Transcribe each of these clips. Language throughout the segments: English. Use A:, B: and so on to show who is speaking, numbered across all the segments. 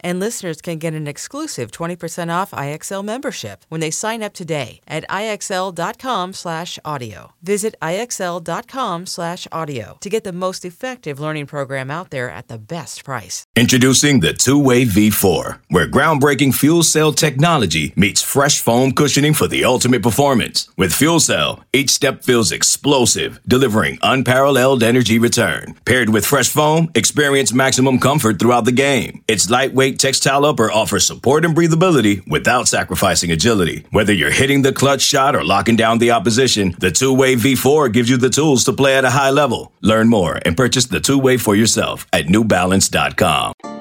A: And listeners can get an exclusive 20% off IXL membership when they sign up today at IXL.com/audio. Visit IXL.com/audio to get the most effective learning program out there at the best price.
B: Introducing the two-way V4, where groundbreaking fuel cell technology meets fresh foam cushioning for the ultimate performance. With fuel cell, each step feels explosive, delivering unparalleled energy return. Paired with fresh foam, experience maximum comfort throughout the game. Its lightweight textile upper offers support and breathability without sacrificing agility. Whether you're hitting the clutch shot or locking down the opposition, the two-way V4 gives you the tools to play at a high level. Learn more and purchase the two-way for yourself at newbalance.com.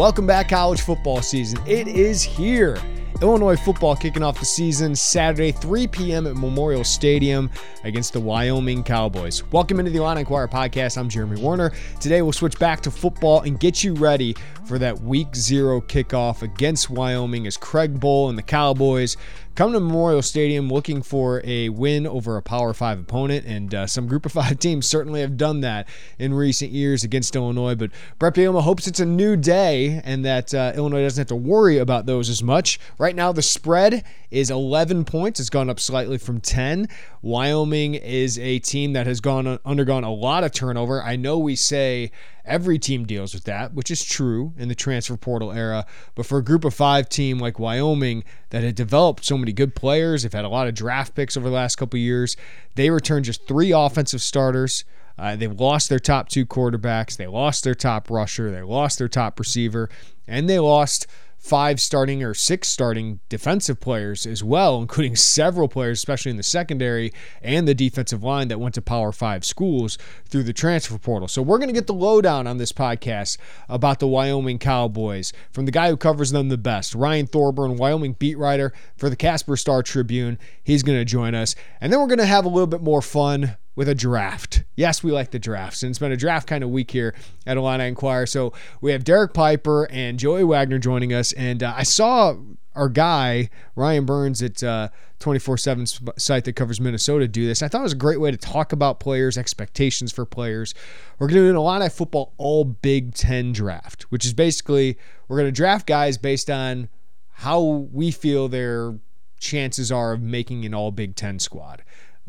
C: Welcome back, college football season. It is here. Illinois football kicking off the season Saturday, 3 p.m. at Memorial Stadium against the Wyoming Cowboys. Welcome into the Illini Inquirer podcast. I'm Jeremy Warner. Today we'll switch back to football and get you ready for that week zero kickoff against Wyoming as Craig Bohl and the Cowboys come to Memorial Stadium looking for a win over a Power Five opponent, and uh, some Group of Five teams certainly have done that in recent years against Illinois. But Bret Bielema hopes it's a new day and that uh, Illinois doesn't have to worry about those as much. Right now, the spread is 11 points. It's gone up slightly from 10. Wyoming is a team that has gone undergone a lot of turnover. I know we say every team deals with that, which is true in the transfer portal era. But for a group of five team like Wyoming that had developed so many good players, they've had a lot of draft picks over the last couple years. They returned just three offensive starters. Uh, they lost their top two quarterbacks. They lost their top rusher. They lost their top receiver. And they lost five starting or six starting defensive players as well, including several players, especially in the secondary and the defensive line that went to Power Five schools through the transfer portal. So we're going to get the lowdown on this podcast about the Wyoming Cowboys from the guy who covers them the best, Ryan Thorburn, Wyoming beat writer for the Casper Star Tribune. He's going to join us. And then we're going to have a little bit more fun with a draft. Yes, we like the drafts, and it's been a draft kind of week here at Illini Inquirer. So we have Derek Piper and Joey Wagner joining us, and uh, I saw our guy Ryan Burns at uh, 24 7 site that covers Minnesota do this. I thought it was a great way to talk about players, expectations for players. We're going to do an Illini football all Big Ten draft, which is basically we're going to draft guys based on how we feel their chances are of making an all Big Ten squad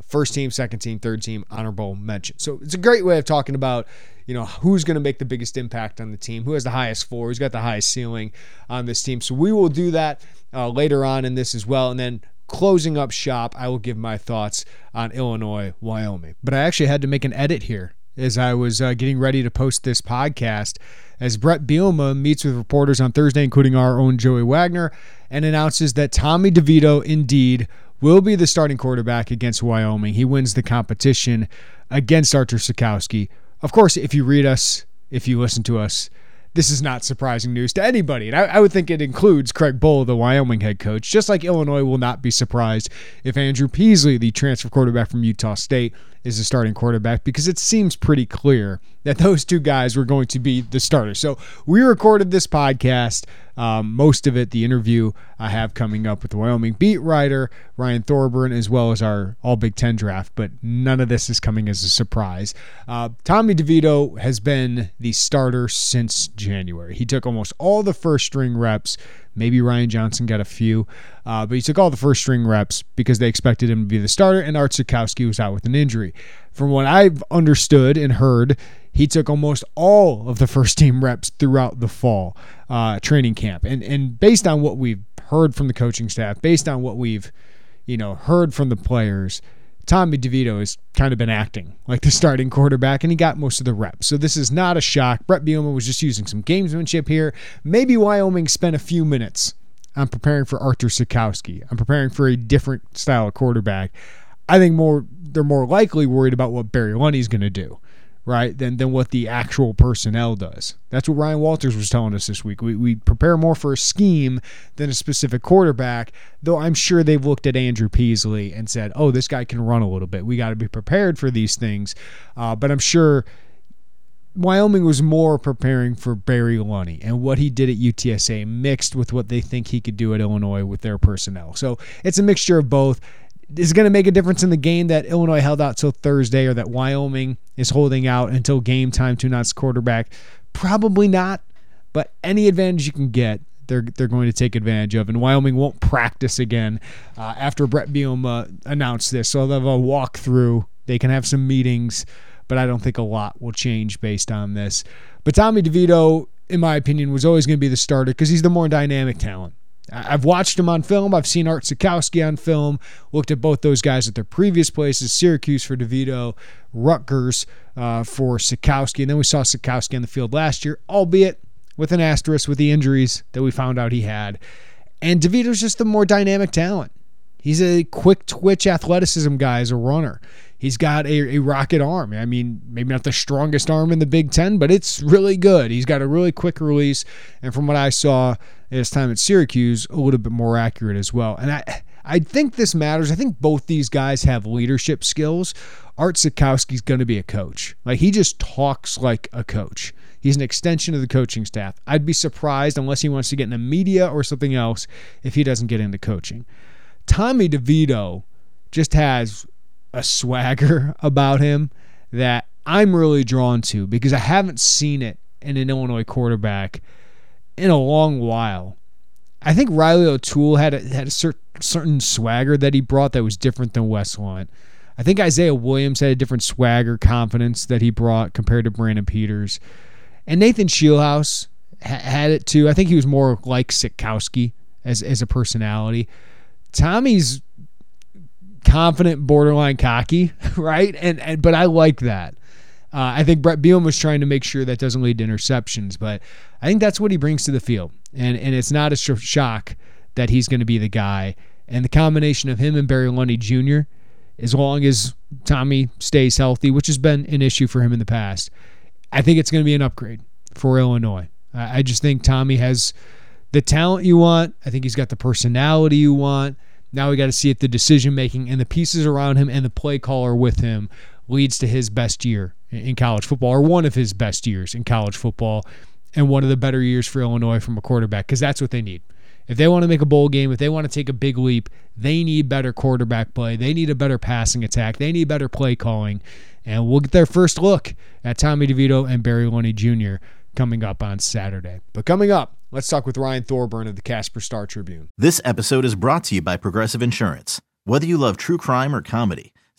C: first team, second team, third team, honorable mention. So it's a great way of talking about, you know, who's going to make the biggest impact on the team, who has the highest floor, who's got the highest ceiling on this team. So we will do that uh, later on in this as well. And then closing up shop, I will give my thoughts on Illinois, Wyoming. But I actually had to make an edit here as I was uh, getting ready to post this podcast. As Bret Bielema meets with reporters on Thursday, including our own Joey Wagner, and announces that Tommy DeVito indeed will be the starting quarterback against Wyoming. He wins the competition against Arthur Sitkowski. Of course, if you read us, if you listen to us, this is not surprising news to anybody. And I, I, would think it includes Craig Bohl, the Wyoming head coach, just like Illinois will not be surprised if Andrew Peasley, the transfer quarterback from Utah State, is the starting quarterback because it seems pretty clear that those two guys were going to be the starters. So we recorded this podcast. Um, most of it, the interview I have coming up with the Wyoming beat writer Ryan Thorburn, as well as our All Big Ten draft, but none of this is coming as a surprise. Uh, Tommy DeVito has been the starter since January. He took almost all the first string reps Maybe Ryan Johnson got a few, uh, but he took all the first string reps because they expected him to be the starter, and Art Sitkowski was out with an injury. From what I've understood and heard, he took almost all of the first team reps throughout the fall uh, training camp. And and based on what we've heard from the coaching staff, based on what we've you know heard from the players, Tommy DeVito has kind of been acting like the starting quarterback, and he got most of the reps. So this is not a shock. Bret Bielema was just using some gamesmanship here. Maybe Wyoming spent a few minutes on preparing for Arthur Sitkowski. I'm preparing for a different style of quarterback. I think more they're more likely worried about what Barry Lunney's going to do right, than, than what the actual personnel does. That's what Ryan Walters was telling us this week. We, we prepare more for a scheme than a specific quarterback, though I'm sure they've looked at Andrew Peasley and said, oh, this guy can run a little bit. We got to be prepared for these things. Uh, but I'm sure. Wyoming was more preparing for Barry Lunney and what he did at UTSA mixed with what they think he could do at Illinois with their personnel. So it's a mixture of both is going to make a difference in the game that Illinois held out till Thursday or that Wyoming is holding out until game time to not quarterback? Probably not, but any advantage you can get, they're they're going to take advantage of. And Wyoming won't practice again uh, after Bret Bielema announced this. So they'll have a walkthrough. They can have some meetings, but I don't think a lot will change based on this. But Tommy DeVito, in my opinion, was always going to be the starter because he's the more dynamic talent. I've watched him on film. I've seen Art Sitkowski on film. Looked at both those guys at their previous places Syracuse for DeVito, Rutgers uh, for Sitkowski. And then we saw Sitkowski on the field last year, albeit with an asterisk with the injuries that we found out he had. And DeVito's just the more dynamic talent. He's a quick twitch athleticism guy as a runner. He's got a, a rocket arm. I mean, maybe not the strongest arm in the Big Ten, but it's really good. He's got a really quick release. And from what I saw his time at Syracuse, a little bit more accurate as well. And I I think this matters. I think both these guys have leadership skills. Art Sitkowski's going to be a coach. Like he just talks like a coach. He's an extension of the coaching staff. I'd be surprised unless he wants to get into media or something else if he doesn't get into coaching. Tommy DeVito just has a swagger about him that I'm really drawn to because I haven't seen it in an Illinois quarterback in a long while. I think Riley O'Toole had a, had a cer- certain swagger that he brought that was different than Wes Lunt. I think Isaiah Williams had a different swagger, confidence that he brought compared to Brandon Peters. And Nathan Scheelhaase ha- had it too. I think he was more like Sitkowski as, as a personality. Tommy's confident, borderline cocky, right? And, and but I like that. Uh, I think Bret Bielema was trying to make sure that doesn't lead to interceptions, but I think that's what he brings to the field, and and it's not a shock that he's going to be the guy. And the combination of him and Barry Lunney Jr., as long as Tommy stays healthy, which has been an issue for him in the past, I think it's going to be an upgrade for Illinois. I just think Tommy has the talent you want. I think he's got the personality you want. Now we got to see if the decision making and the pieces around him and the play caller with him leads to his best year in college football or one of his best years in college football and one of the better years for Illinois from a quarterback because that's what they need. If they want to make a bowl game, if they want to take a big leap, they need better quarterback play. They need a better passing attack. They need better play calling. And we'll get their first look at Tommy DeVito and Barry Lunney Jr. coming up on Saturday. But coming up, Let's talk with Ryan Thorburn of the Casper Star Tribune.
D: This episode is brought to you by Progressive Insurance. Whether you love true crime or comedy,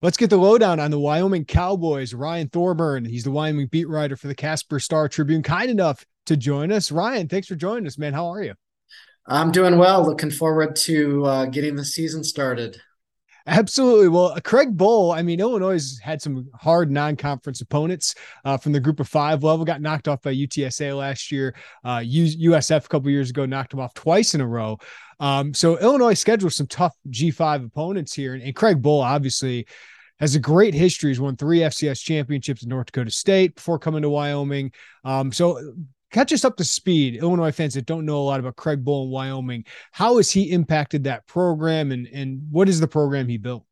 C: Let's get the lowdown on the Wyoming Cowboys. Ryan Thorburn, he's the Wyoming beat writer for the Casper Star Tribune, kind enough to join us. Ryan, thanks for joining us, man. How are you?
E: I'm doing well. Looking forward to uh, getting the season started.
C: Absolutely. Well, Craig Bohl, I mean, Illinois had some hard non conference opponents uh, from the group of five level, got knocked off by UTSA last year. Uh, USF a couple years ago knocked them off twice in a row. Um, so Illinois scheduled some tough G5 opponents here. And, and Craig Bohl, obviously, has a great history. He's won three FCS championships at North Dakota State before coming to Wyoming. Um, so catch us up to speed, Illinois fans that don't know a lot about Craig Bohl in Wyoming. How has he impacted that program, and and what is the program he built?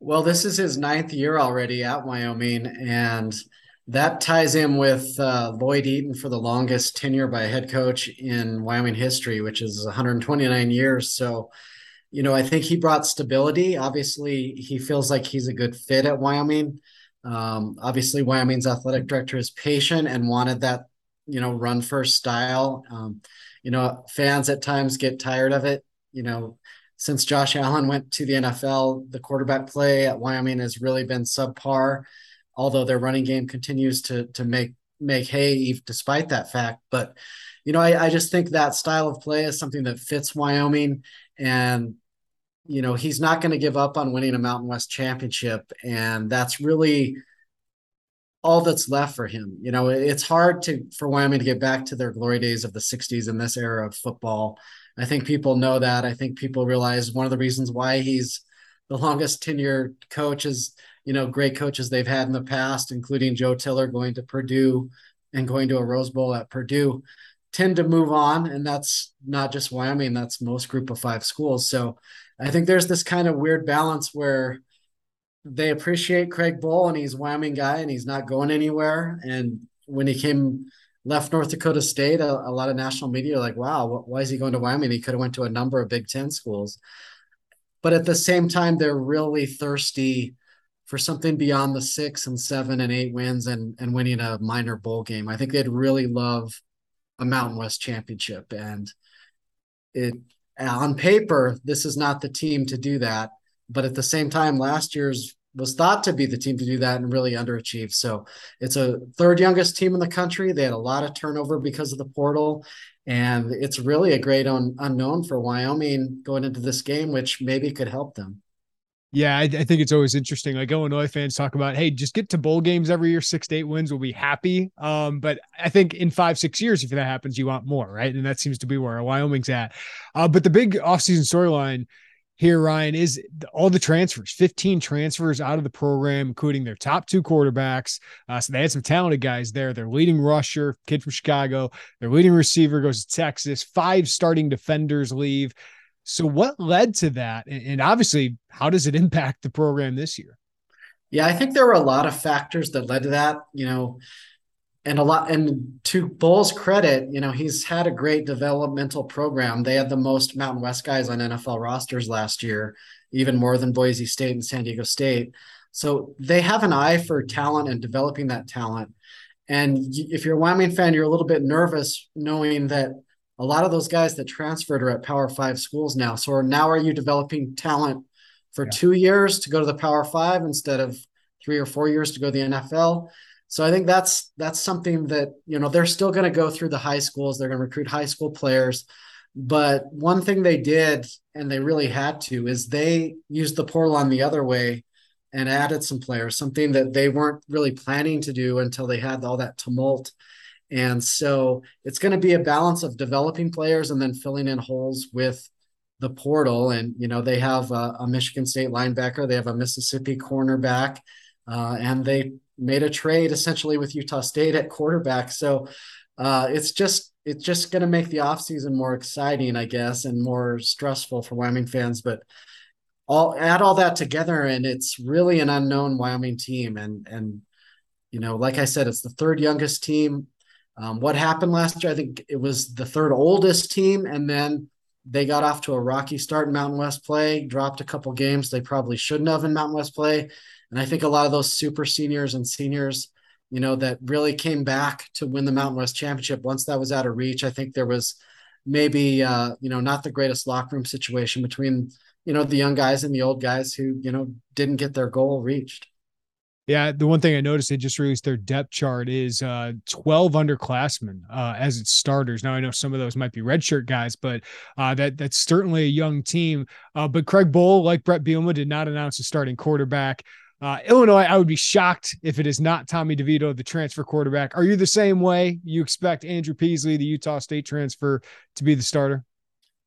E: Well, this is his ninth year already at Wyoming, and that ties him with uh, Lloyd Eaton for the longest tenure by a head coach in Wyoming history, which is 129 years. So, you know, I think he brought stability. Obviously, he feels like he's a good fit at Wyoming. Um, obviously, Wyoming's athletic director is patient and wanted that you know, run first style. Um, you know, fans at times get tired of it. You know, since Josh Allen went to the NFL, the quarterback play at Wyoming has really been subpar, although their running game continues to to make make hay despite that fact. But you know, I, I just think that style of play is something that fits Wyoming, and you know, he's not going to give up on winning a Mountain West championship, and that's really all that's left for him. You know, it's hard to for Wyoming to get back to their glory days of the 60s in this era of football. I think people know that. I think people realize one of the reasons why he's the longest tenured coach is, you know, great coaches they've had in the past, including Joe Tiller going to Purdue and going to a Rose Bowl at Purdue, tend to move on. And that's not just Wyoming, that's most group of five schools. So I think there's this kind of weird balance where they appreciate Craig Bohl and he's Wyoming guy and he's not going anywhere. And when he came left North Dakota State, a, a lot of national media are like, "Wow, why is he going to Wyoming? He could have went to a number of Big Ten schools." But at the same time, they're really thirsty for something beyond the six and seven and eight wins and and winning a minor bowl game. I think they'd really love a Mountain West championship, and it on paper, this is not the team to do that but at the same time, last year's was thought to be the team to do that and really underachieved. So it's a third youngest team in the country. They had a lot of turnover because of the portal. And it's really a great un- unknown for Wyoming going into this game, which maybe could help them.
C: Yeah, I, I, think it's always interesting. Like Illinois fans talk about, hey, just get to bowl games every year, six to eight wins, we'll be happy. Um, but I think in five, six years, if that happens, you want more, right? And that seems to be where Wyoming's at. Uh, but the big offseason storyline here, Ryan, is all the transfers 15 transfers out of the program, including their top two quarterbacks. Uh, so they had some talented guys there. Their leading rusher, kid from Chicago, their leading receiver goes to Texas. Five starting defenders leave. So, what led to that? And, and obviously, how does it impact the program this year?
E: Yeah, I think there were a lot of factors that led to that. You know, and a lot and to Bohl's credit, you know, he's had a great developmental program. They had the most Mountain West guys on NFL rosters last year, even more than Boise State and San Diego State. So they have an eye for talent and developing that talent. And if you're a Wyoming fan, you're a little bit nervous knowing that a lot of those guys that transferred are at Power Five schools now. So now are you developing talent for yeah. two years to go to the Power Five instead of three or four years to go to the NFL? So I think that's that's something that you know they're still going to go through the high schools. They're going to recruit high school players, but one thing they did and they really had to is they used the portal on the other way and added some players, something that they weren't really planning to do until they had all that tumult. And so it's going to be a balance of developing players and then filling in holes with the portal. And you know they have a, a Michigan State linebacker, they have a Mississippi cornerback, uh, and they made a trade essentially with Utah State at quarterback. So uh, it's just it's just going to make the offseason more exciting, I guess, and more stressful for Wyoming fans. But all add all that together, and it's really an unknown Wyoming team. And and you know, like I said, it's the third youngest team. Um, what happened last year? I think it was the third oldest team, and then they got off to a rocky start in Mountain West play, dropped a couple games they probably shouldn't have in Mountain West play, and I think a lot of those super seniors and seniors, you know, that really came back to win the Mountain West Championship once that was out of reach. I think there was maybe, uh, you know, not the greatest locker room situation between, you know, the young guys and the old guys who, you know, didn't get their goal reached.
C: Yeah, the one thing I noticed they just released their depth chart is uh, 12 underclassmen uh, as its starters. Now I know some of those might be redshirt guys, but uh, that that's certainly a young team. Uh, but Craig Bohl, like Bret Bielema, did not announce a starting quarterback. Uh, Illinois, I would be shocked if it is not Tommy DeVito, the transfer quarterback. Are you the same way? You expect Andrew Peasley, the Utah State transfer, to be the starter?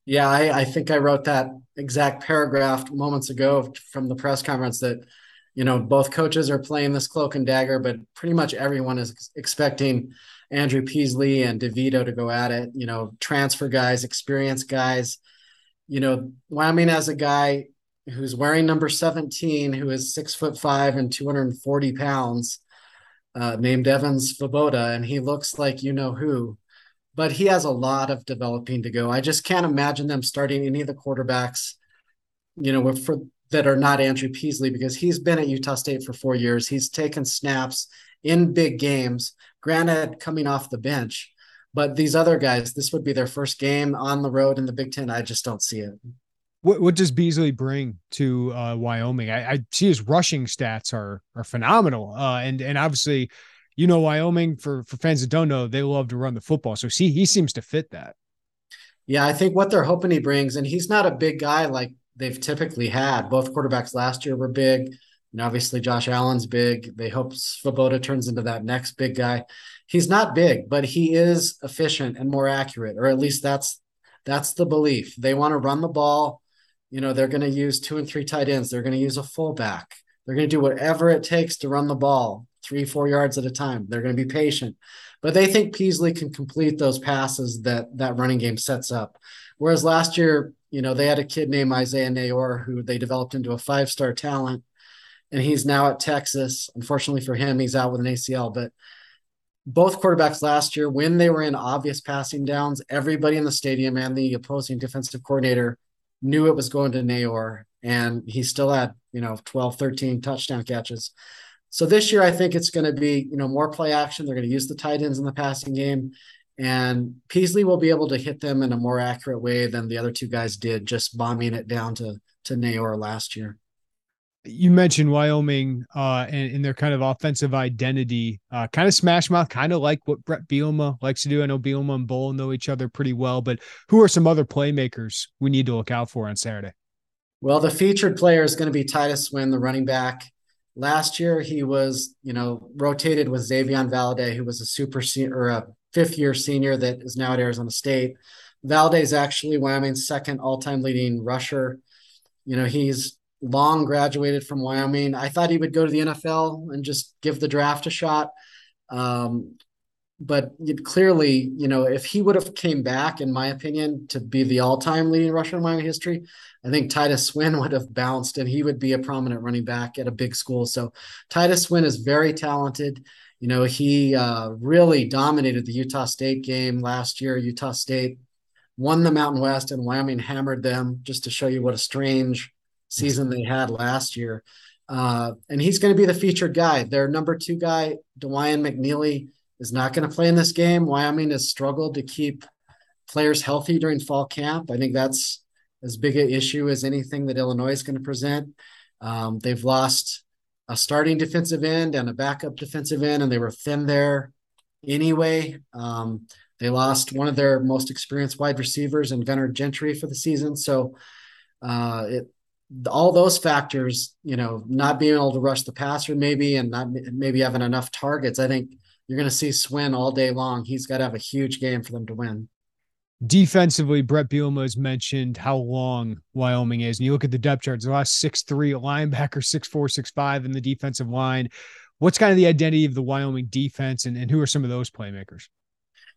E: Yeah, I, I think I wrote that exact paragraph moments ago from the press conference that – you know, both coaches are playing this cloak and dagger, but pretty much everyone is expecting Andrew Peasley and DeVito to go at it. You know, transfer guys, experienced guys. You know, Wyoming has a guy who's wearing number 17, who is six foot five and 240 pounds, uh, named Evan Svoboda, and he looks like you know who. But he has a lot of developing to go. I just can't imagine them starting any of the quarterbacks, you know, for that are not Andrew Peasley because he's been at Utah State for four years. He's taken snaps in big games, granted, coming off the bench. But these other guys, this would be their first game on the road in the Big Ten. I just don't see it.
C: What what does Peasley bring to uh, Wyoming? I, I, see his rushing stats are are phenomenal, uh, and and obviously, you know, Wyoming for for fans that don't know, they love to run the football. So see, he seems to fit that.
E: Yeah, I think what they're hoping he brings, and he's not a big guy like they've typically had. Both quarterbacks last year were big. And obviously, Josh Allen's big. They hope Svoboda turns into that next big guy. He's not big, but he is efficient and more accurate, or at least that's that's the belief. They want to run the ball. You know, they're going to use two and three tight ends. They're going to use a fullback. They're going to do whatever it takes to run the ball three, four yards at a time. They're going to be patient, but they think Peasley can complete those passes that that running game sets up. Whereas last year, you know, they had a kid named Isaiah Neyor who they developed into a five star talent, and he's now at Texas. Unfortunately for him, he's out with an ACL. But both quarterbacks last year, when they were in obvious passing downs, everybody in the stadium and the opposing defensive coordinator knew it was going to Neyor, and he still had, you know, 12, 13 touchdown catches. So this year, I think it's going to be, you know, more play action. They're going to use the tight ends in the passing game. And Peasley will be able to hit them in a more accurate way than the other two guys did, just bombing it down to to Neyor last year.
C: You mentioned Wyoming uh, and, and, their kind of offensive identity, uh, kind of smash mouth, kind of like what Bret Bielema likes to do. I know Bielema and Bohl know each other pretty well, but who are some other playmakers we need to look out for on Saturday?
E: Well, the featured player is going to be Titus Swen, the running back. Last year, he was, you know, rotated with Xavier Valladay, who was a super senior or a fifth year senior that is now at Arizona State. Valladay is actually Wyoming's second all time leading rusher. You know, he's long graduated from Wyoming. I thought he would go to the NFL and just give the draft a shot. Um, but clearly, you know, if he would have came back, in my opinion, to be the all-time leading rusher in Wyoming history, I think Titus Swen would have bounced and he would be a prominent running back at a big school. So Titus Swen is very talented. You know, he uh, really dominated the Utah State game last year. Utah State won the Mountain West, and Wyoming hammered them. Just to show you what a strange season they had last year. Uh, and he's going to be the featured guy. Their number two guy, Dawaiian McNeely, is not going to play in this game. Wyoming has struggled to keep players healthy during fall camp. I think that's as big an issue as anything that Illinois is going to present. Um, they've lost a starting defensive end and a backup defensive end, and they were thin there anyway. Um, they lost one of their most experienced wide receivers and Gunnar Gentry for the season. So uh, it all those factors, you know, not being able to rush the passer maybe and not maybe having enough targets. I think you're going to see Swen all day long. He's got to have a huge game for them to win.
C: Defensively, Bret Bielema has mentioned how long Wyoming is. And you look at the depth charts, the last six three linebacker, six four, six five in the defensive line. What's kind of the identity of the Wyoming defense and, and who are some of those playmakers?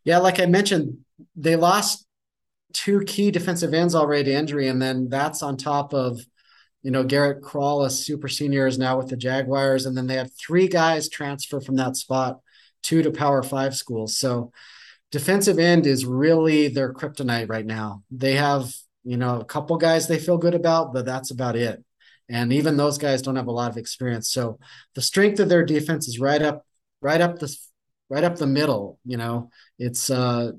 E: Yeah, like I mentioned, they lost two key defensive ends already to injury, and then that's on top of you know Garrett Crall, a super senior, is now with the Jaguars, and then they had three guys transfer from that spot, two to Power Five schools. So defensive end is really their kryptonite right now. They have, you know, a couple guys they feel good about, but that's about it. And even those guys don't have a lot of experience. So the strength of their defense is right up, right up the, right up the middle. You know, it's, uh,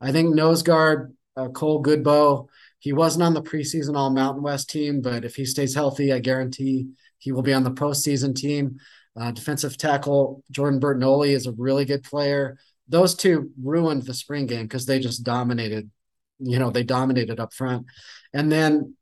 E: I think nose guard uh, Cole Godbout. He wasn't on the preseason All Mountain West team, but if he stays healthy, I guarantee he will be on the postseason team. Uh, defensive tackle Jordan Bertagnole is a really good player. Those two ruined the spring game because they just dominated. You know, they dominated up front, and then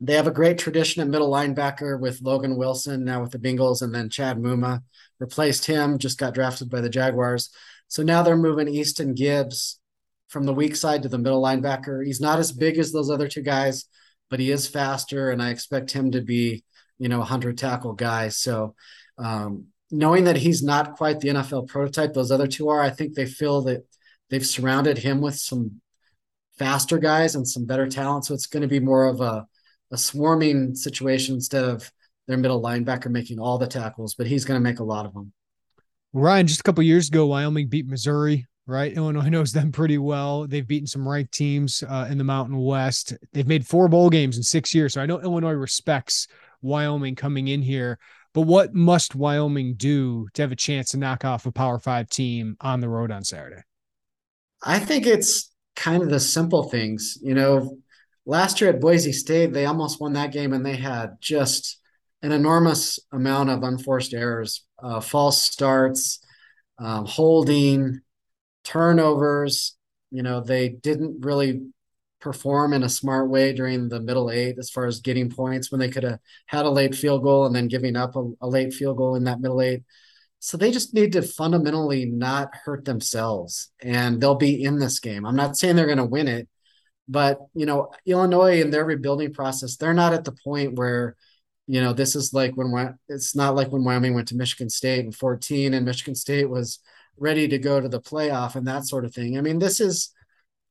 E: they have a great tradition at middle linebacker with Logan Wilson now with the Bengals, and then Chad Muma replaced him. Just got drafted by the Jaguars, so now they're moving Easton Gibbs from the weak side to the middle linebacker. He's not as big as those other two guys, but he is faster, and I expect him to be, you know, a hundred tackle guy. So um, knowing that he's not quite the NFL prototype, those other two are, I think they feel that they've surrounded him with some faster guys and some better talent. So it's going to be more of a, a swarming situation instead of their middle linebacker making all the tackles, but he's going to make a lot of them.
C: Ryan, just a couple years ago, Wyoming beat Missouri, right? Illinois knows them pretty well. They've beaten some ranked teams uh, in the Mountain West. They've made four bowl games in six years. So I know Illinois respects Wyoming coming in here. But what must Wyoming do to have a chance to knock off a Power Five team on the road on Saturday?
E: I think it's kind of the simple things. You know, last year at Boise State, they almost won that game and they had just an enormous amount of unforced errors, uh, false starts, um, holding, turnovers. You know, they didn't really perform in a smart way during the middle eight as far as getting points when they could have had a late field goal and then giving up a, a, late field goal in that middle eight. So they just need to fundamentally not hurt themselves and they'll be in this game. I'm not saying they're going to win it, but you know, Illinois in their rebuilding process, they're not at the point where you know, this is like when it's not like when Wyoming went to Michigan State in 14 and Michigan State was ready to go to the playoff and that sort of thing. I mean, this is,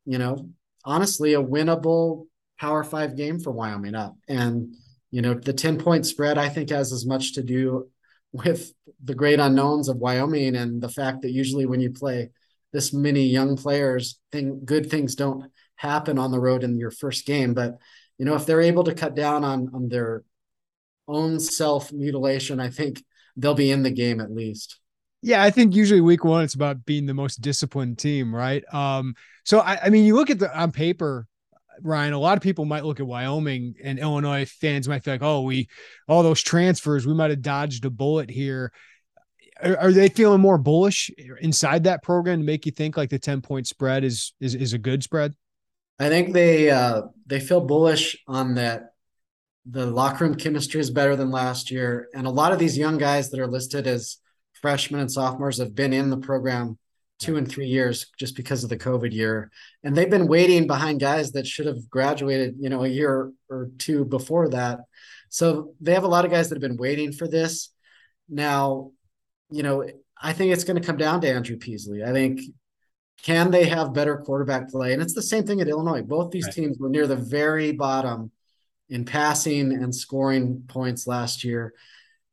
E: you know, honestly a winnable Power Five game for Wyoming up. And, you know, the 10 point spread, I think, has as much to do with the great unknowns of Wyoming and the fact that usually when you play this many young players, thing good things don't happen on the road in your first game. But, you know, if they're able to cut down on, on their own self mutilation, I think they'll be in the game at least.
C: Yeah, I think usually week one it's about being the most disciplined team, right? Um, so I, I mean, you look at the on paper, Ryan. A lot of people might look at Wyoming and Illinois fans might feel like, oh, we all those transfers, we might have dodged a bullet here. Are, are, they feeling more bullish inside that program to make you think like the ten point spread is is is a good spread?
E: I think they uh, they feel bullish on that. The locker room chemistry is better than last year, and a lot of these young guys that are listed as freshmen and sophomores have been in the program two and three years just because of the COVID year. And they've been waiting behind guys that should have graduated, you know, a year or two before that. So they have a lot of guys that have been waiting for this. Now, you know, I think it's going to come down to Andrew Peasley. I think can they have better quarterback play? And it's the same thing at Illinois. Both these right. teams were near the very bottom in passing and scoring points last year.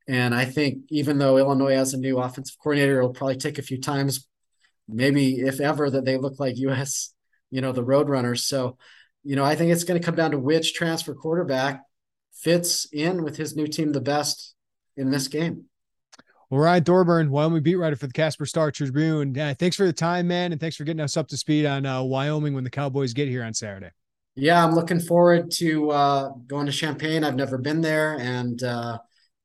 E: And I think even though Illinois has a new offensive coordinator, it'll probably take a few times, maybe if ever, that they look like US, you know, the Roadrunners. So, you know, I think it's going to come down to which transfer quarterback fits in with his new team the best in this game.
C: Well, Ryan Thorburn, Wyoming beat writer for the Casper Star Tribune. Uh, thanks for the time, man, and thanks for getting us up to speed on uh, Wyoming when the Cowboys get here on Saturday.
E: Yeah, I'm looking forward to uh, going to Champaign. I've never been there, and uh,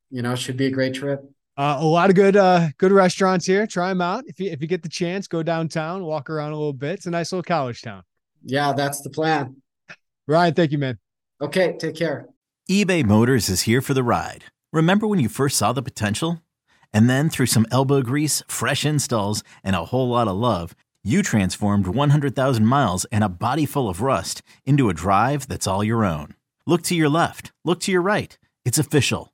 E: you know, should be a great trip.
C: Uh, a lot of good uh, good restaurants here. Try them out if you if you get the chance. Go downtown, walk around a little bit. It's a nice little college town.
E: Yeah, that's the plan.
C: Ryan, thank you, man.
E: Okay, take care.
D: eBay Motors is here for the ride. Remember when you first saw the potential, and then through some elbow grease, fresh installs, and a whole lot of love, you transformed 100,000 miles and a body full of rust into a drive that's all your own. Look to your left. Look to your right. It's official.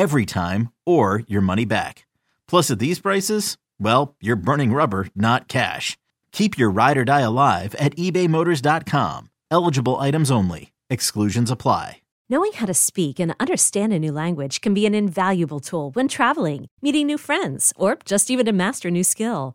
D: every time, or your money back. Plus, at these prices, well, you're burning rubber, not cash. Keep your ride or die alive at ebaymotors.com. Eligible items only. Exclusions apply.
F: Knowing how to speak and understand a new language can be an invaluable tool when traveling, meeting new friends, or just even to master a new skill.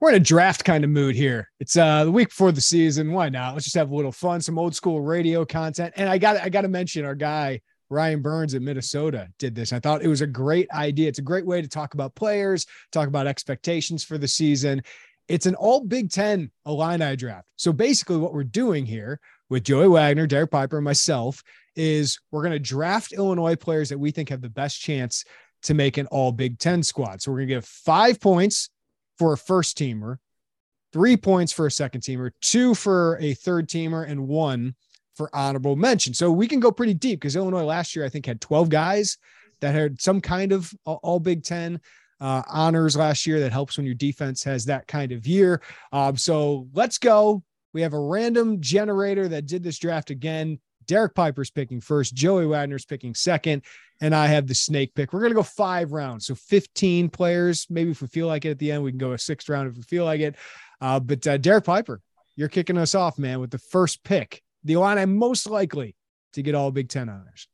C: We're in a draft kind of mood here. It's uh the week before the season. Why not? Let's just have a little fun, some old school radio content. And I got I got to mention our guy Ryan Burns at Minnesota did this. I thought it was a great idea. It's a great way to talk about players, talk about expectations for the season. It's an all Big Ten Illini draft. So basically, what we're doing here with Joey Wagner, Derek Piper, and myself is we're going to draft Illinois players that we think have the best chance to make an all Big Ten squad. So we're going to give five points for a first teamer, three points for a second teamer, two for a third teamer, and one for honorable mention. So we can go pretty deep because Illinois last year, I think, had 12 guys that had some kind of all Big Ten uh, honors last year that helps when your defense has that kind of year. Um, so let's go. We have a random generator that did this draft again. Derek Piper's picking first, Joey Wagner's picking second, and I have the snake pick. We're going to go five rounds. So 15 players. Maybe if we feel like it at the end, we can go a sixth round if we feel like it. Uh, but uh, Derek Piper, you're kicking us off, man, with the first pick. The Illini most likely to get all Big Ten honors.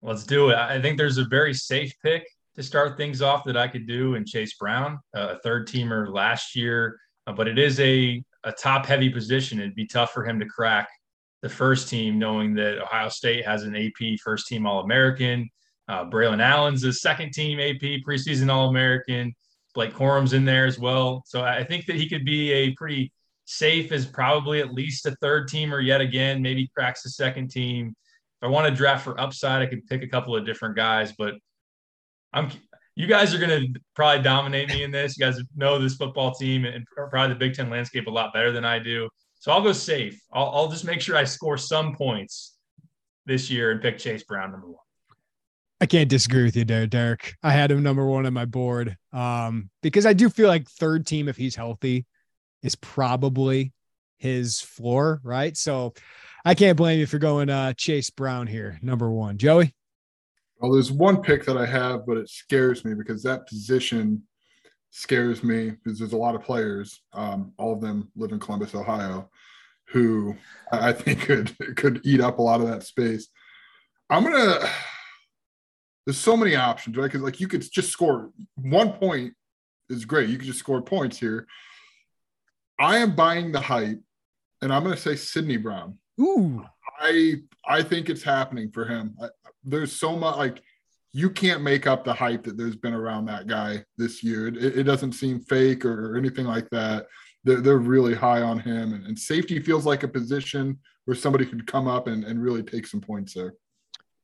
G: Let's do it. I think there's a very safe pick to start things off that I could do in Chase Brown, a third teamer last year, uh, but it is a, a top heavy position. It'd be tough for him to crack the first team, knowing that Ohio State has an AP first team All American. Uh, Braylon Allen's a second team AP preseason All American. Blake Corum's in there as well. So I think that he could be a pretty safe as probably at least a third teamer yet again, maybe cracks the second team. If I want to draft for upside, I could pick a couple of different guys, but I'm you guys are going to probably dominate me in this. You guys know this football team and probably the Big Ten landscape a lot better than I do. So I'll go safe. I'll, I'll just make sure I score some points this year and pick Chase Brown number one.
C: I can't disagree with you there, Derek. I had him number one on my board um, because I do feel like third team, if he's healthy, is probably his floor, right? So I can't blame you for going uh, Chase Brown here, number one. Joey?
H: Well, there's one pick that I have, but it scares me because that position scares me because there's a lot of players, um, all of them live in Columbus, Ohio, who I think could could eat up a lot of that space. I'm gonna. There's so many options, right? Because like you could just score one point is great. You could just score points here. I am buying the hype, and I'm gonna say Sydney Brown.
C: Ooh,
H: I I think it's happening for him. I, there's so much like you can't make up the hype that there's been around that guy this year. It, it doesn't seem fake or, or, anything like that. They're, they're really high on him, and, and, safety feels like a position where somebody could come up and, and really take some points there.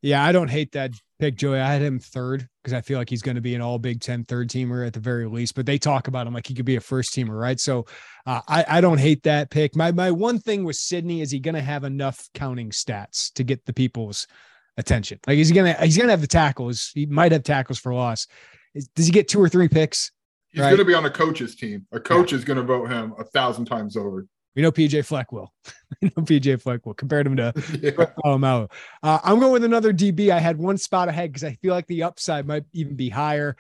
C: Yeah, I don't hate that pick, Joey. I had him third because I feel like he's going to be an all Big Ten third teamer at the very least. But they talk about him like he could be a first teamer, right? So uh, I, I don't hate that pick. My my one thing with Sydney is he going to have enough counting stats to get the people's attention. Like he's gonna he's gonna have the tackles. He might have tackles for loss. Does he get two or three picks?
H: He's right? gonna be on a coach's team. A coach yeah. is gonna vote him a thousand times over.
C: We know PJ Fleck will. we know PJ Fleck will. Compared him to yeah. Uh, I'm going with another DB. I had one spot ahead because I feel like the upside might even be higher.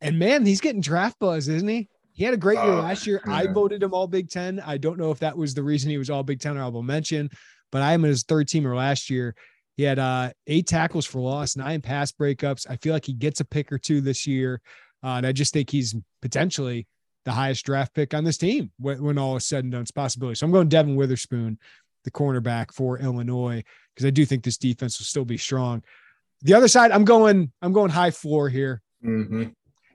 C: And man, he's getting draft buzz, isn't he? He had a great year uh, last year. Yeah. I voted him all Big Ten. I don't know if that was the reason he was all Big Ten or I will mention, but I am his third teamer last year. He had uh, eight tackles for loss, nine pass breakups. I feel like he gets a pick or two this year. Uh, and I just think he's potentially the highest draft pick on this team when, when all is said and done. It's possibility. So I'm going Devon Witherspoon, the cornerback for Illinois, because I do think this defense will still be strong. The other side, I'm going, I'm going high floor here.
H: Mm-hmm.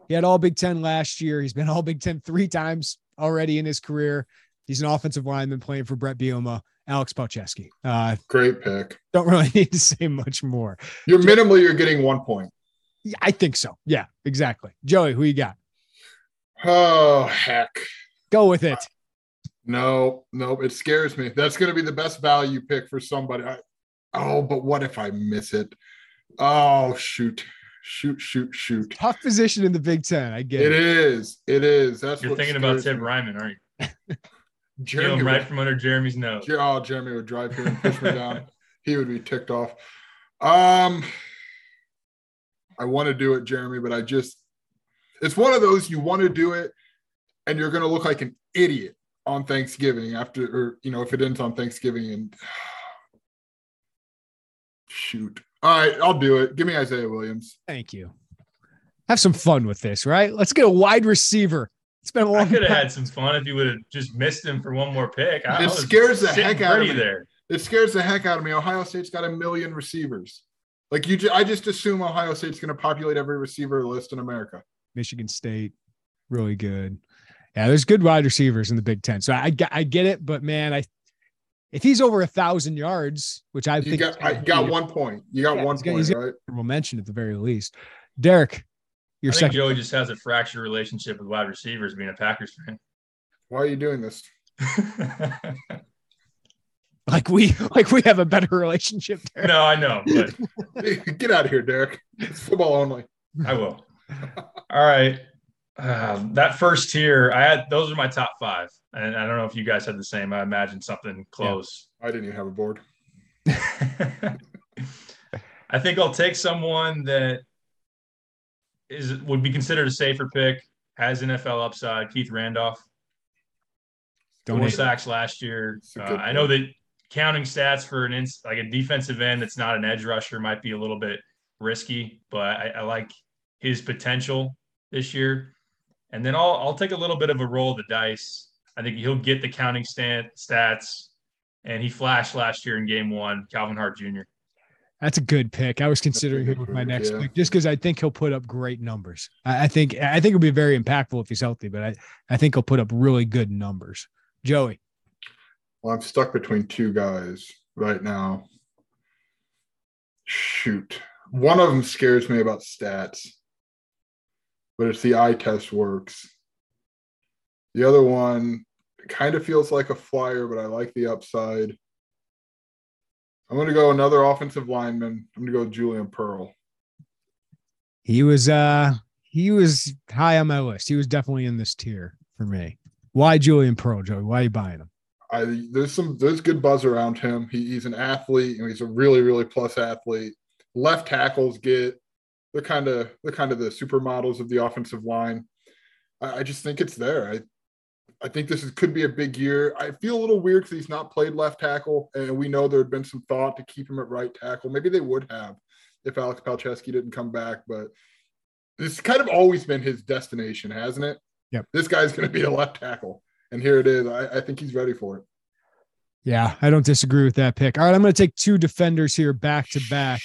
C: He had all Big Ten last year. He's been all Big Ten three times already in his career. He's an offensive lineman playing for Bret Bielema, Alex Palczewski. Uh,
H: Great pick.
C: Don't really need to say much more.
H: You're minimally you're getting one point.
C: I think so. Yeah, exactly. Joey, who you got?
H: Oh heck.
C: Go with it.
H: No, no, it scares me. That's going to be the best value pick for somebody. I, oh, but what if I miss it? Oh, shoot, shoot, shoot, shoot.
C: Tough position in the Big Ten. I get
H: it.
C: It
H: is. It is. That's
G: you're thinking about Tim Ryman, aren't you? Jeremy him right would, from under Jeremy's nose.
H: Oh, Jeremy would drive here and push me down. He would be ticked off. Um, I want to do it, Jeremy, but I just it's one of those you want to do it and you're going to look like an idiot on Thanksgiving after, or you know, if it ends on Thanksgiving and shoot. All right, I'll do it. Give me Isaiah Williams.
C: Thank you. Have some fun with this, right? Let's get a wide receiver. It's been a long. I
G: could have had some fun if you would have just missed him for one more pick. I
H: it scares the heck out of me. There. It scares the heck out of me. Ohio State's got a million receivers. Like you, I just assume Ohio State's going to populate every receiver list in America.
C: Michigan State, really good. Yeah, there's good wide receivers in the Big Ten. So I, I get it, but man, I if he's over a thousand yards, which I
H: you
C: think
H: got, I got one point. You got yeah, one point, right?
C: We'll mention at the very least. Derek, your
G: I
C: second.
G: Joey just has a fractured relationship with wide receivers, being a Packers fan.
H: Why are you doing this?
C: like we like we have a better relationship.
G: Derek. No, I know. But...
H: Get out of here, Derek. It's football only.
G: I will. All right. Um, that first tier, I had those are my top five, and I don't know if you guys had the same. I imagine something close.
H: Yeah, I didn't even have a board.
G: I think I'll take someone that is would be considered a safer pick, has NFL upside. Keith Randolph, four sacks last year. Uh, I know that counting stats for an ins, like a defensive end that's not an edge rusher might be a little bit risky, but I, I like his potential this year. And then I'll I'll take a little bit of a roll of the dice. I think he'll get the counting stand, stats, and he flashed last year in Game One. Calvin Hart Jr.
C: That's a good pick. I was considering him with my next yeah. pick just because I think he'll put up great numbers. I, I, think I think it'll be very impactful if he's healthy, but I, I think he'll put up really good numbers. Joey.
H: Well, I'm stuck between two guys right now. Shoot. One of them scares me about stats but it's the eye test works. The other one kind of feels like a flyer, but I like the upside. I'm going to go another offensive lineman. I'm going to go Julian Pearl.
C: He was uh he was high on my list. He was definitely in this tier for me. Why Julian Pearl, Joey? Why are you buying him?
H: I there's some there's good buzz around him. He, he's an athlete and he's a really really plus athlete. Left tackles get they're kind of they're kind of the supermodels of the offensive line. I, I just think it's there. I I think this is, could be a big year. I feel a little weird because he's not played left tackle, and we know there had been some thought to keep him at right tackle. Maybe they would have if Alex Palczewski didn't come back, but this kind of always been his destination, hasn't it?
C: Yep.
H: This guy's going to be a left tackle, and here it is. I, I think he's ready for it.
C: Yeah, I don't disagree with that pick. All right, I'm going to take two defenders here back to back.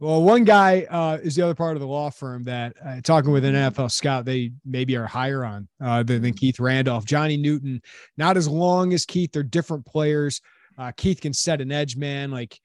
C: Well, one guy uh, is the other part of the law firm that uh, talking with an NFL scout, they maybe are higher on uh, than, Keith Randolph. Johnny Newton, not as long as Keith. They're different players. Uh, Keith can set an edge man. Like,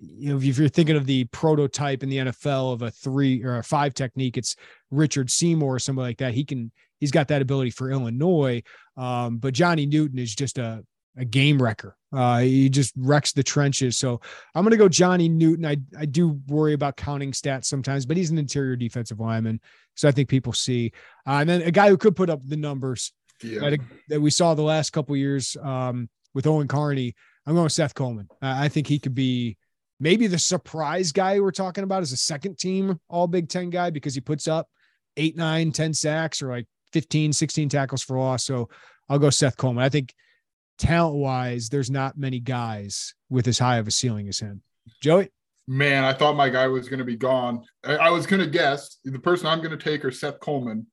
C: you know, if you're thinking of the prototype in the NFL of a three or a five technique, it's Richard Seymour or somebody like that. He can, he's got that ability for Illinois. Um, but Johnny Newton is just a, a game wrecker. Uh, he just wrecks the trenches. So I'm going to go Johnny Newton. I, I do worry about counting stats sometimes, but he's an interior defensive lineman. So I think people see. Uh, and then a guy who could put up the numbers yeah. that, that, we saw the last couple years um, with Owen Carney. I'm going with Seth Coleman. Uh, I think he could be maybe the surprise guy we're talking about as a second team all Big Ten guy because he puts up eight, nine, 10 sacks or like 15, 16 tackles for loss. So I'll go Seth Coleman. I think – talent wise, there's not many guys with as high of a ceiling as him. Joey?
H: Man, I thought my guy was going to be gone. I, I was going to guess the person I'm going to take are Seth Coleman.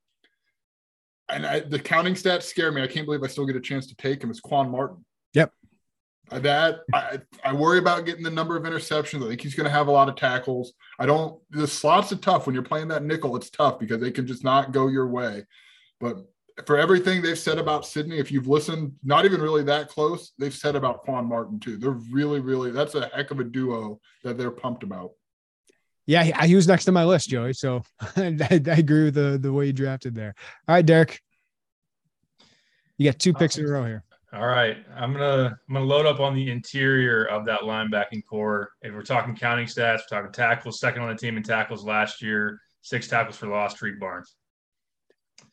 H: And I, the counting stats scare me. I can't believe I still get a chance to take him. It's Quan Martin.
C: Yep.
H: Uh, that I, I worry about getting the number of interceptions. I think he's going to have a lot of tackles. I don't. The slots are tough when you're playing that nickel. It's tough because they can just not go your way. But for everything they've said about Sydney, if you've listened, not even really that close, they've said about Quan Martin too. They're really, really that's a heck of a duo that they're pumped about.
C: Yeah, he, he was next to my list, Joey. So I, I, agree with the the way you drafted there. All right, Derek, you got two picks in a row here.
G: All right, I'm gonna I'm gonna load up on the interior of that linebacking core. If we're talking counting stats, we're talking tackles, second on the team in tackles last year, six tackles for loss. Tarique Barnes.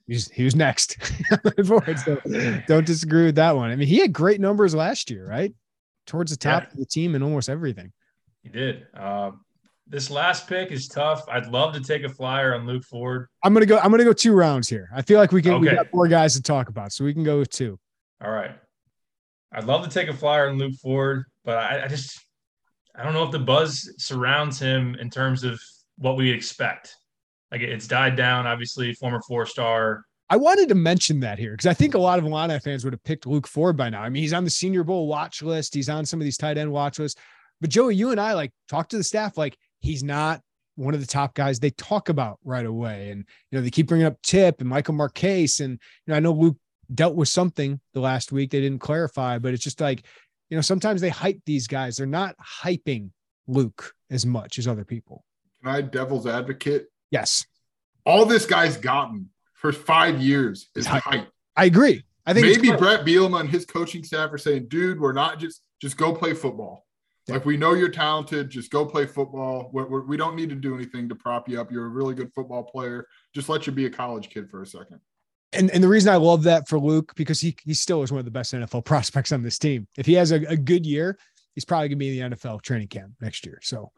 C: He's, he was next. so don't disagree with that one. I mean, he had great numbers last year, right? Towards the top yeah. of the team and almost everything.
G: He did. Uh, this last pick is tough. I'd love to take a flyer on Luke Ford.
C: I'm gonna go. I'm gonna go two rounds here. I feel like we can. Okay. We got four guys to talk about, so we can go with two.
G: All right. I'd love to take a flyer on Luke Ford, but I, I just I don't know if the buzz surrounds him in terms of what we expect. Like it's died down. Obviously, former four star.
C: I wanted to mention that here because I think a lot of Illini fans would have picked Luke Ford by now. I mean, he's on the Senior Bowl watch list. He's on some of these tight end watch lists. But Joey, you and I like talk to the staff like he's not one of the top guys they talk about right away. And you know they keep bringing up Tip and Michael Marchese, and you know I know Luke dealt with something the last week. They didn't clarify, but it's just like you know sometimes they hype these guys. They're not hyping Luke as much as other people.
H: Can I devil's advocate
C: Yes.
H: All this guy's gotten for five years is height.
C: I agree. I think
H: maybe Bret Bielema and his coaching staff are saying, dude, we're not just just go play football. Like we know you're talented, just go play football. We're, we're, we do not need to do anything to prop you up. You're a really good football player. Just let you be a college kid for a second.
C: And, and the reason I love that for Luke because he he still is one of the best NFL prospects on this team. If he has a, a good year, he's probably gonna be in the NFL training camp next year. So,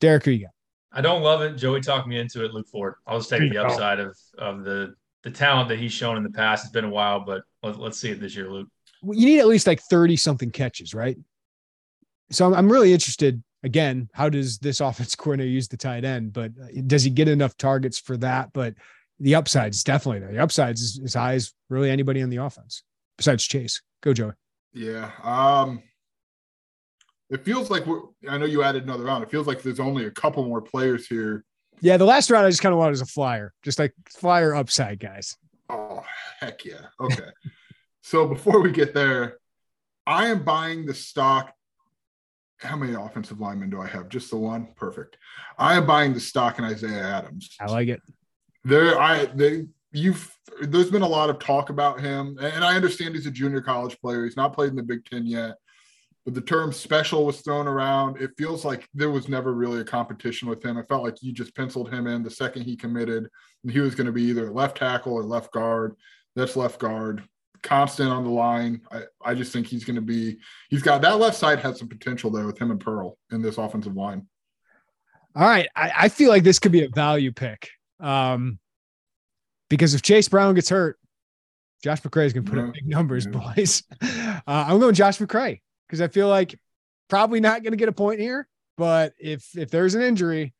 C: Derek, who you got?
G: I don't love it. Joey talked me into it. Luke Ford. I'll just take the upside of of the the talent that he's shown in the past. It's been a while, but let, us see it this year, Luke.
C: You need at least like thirty something catches, right? So I'm, I'm really interested. Again, how does this offense coordinator use the tight end? But uh, does he get enough targets for that? But the upside is definitely there. The upside is as high as really anybody on the offense besides Chase. Go, Joey.
H: Yeah. Um, it feels like we're, I know you added another round. It feels like there's only a couple more players here.
C: Yeah, the last round I just kind of wanted as a flyer, just like flyer upside guys.
H: Oh heck yeah! Okay, so before we get there, I am buying the stock. How many offensive linemen do I have? Just the one. Perfect. I am buying the stock in Isaiah Adams.
C: I like it.
H: There, I they you've there's been a lot of talk about him, and I understand he's a junior college player. He's not played in the Big Ten yet but the term special was thrown around. It feels like there was never really a competition with him. I felt like you just penciled him in the second he committed, and he was going to be either left tackle or left guard. That's left guard, constant on the line. I, I just think he's going to be, he's got that left side has some potential there with him and Pearl in this offensive line.
C: All right. I, I feel like this could be a value pick. Um, because if Chase Brown gets hurt, Josh McCray is going to put yeah. up big numbers, yeah. boys. Uh, I'm going Josh McCray because I feel like probably not going to get a point here. But if if there's an injury,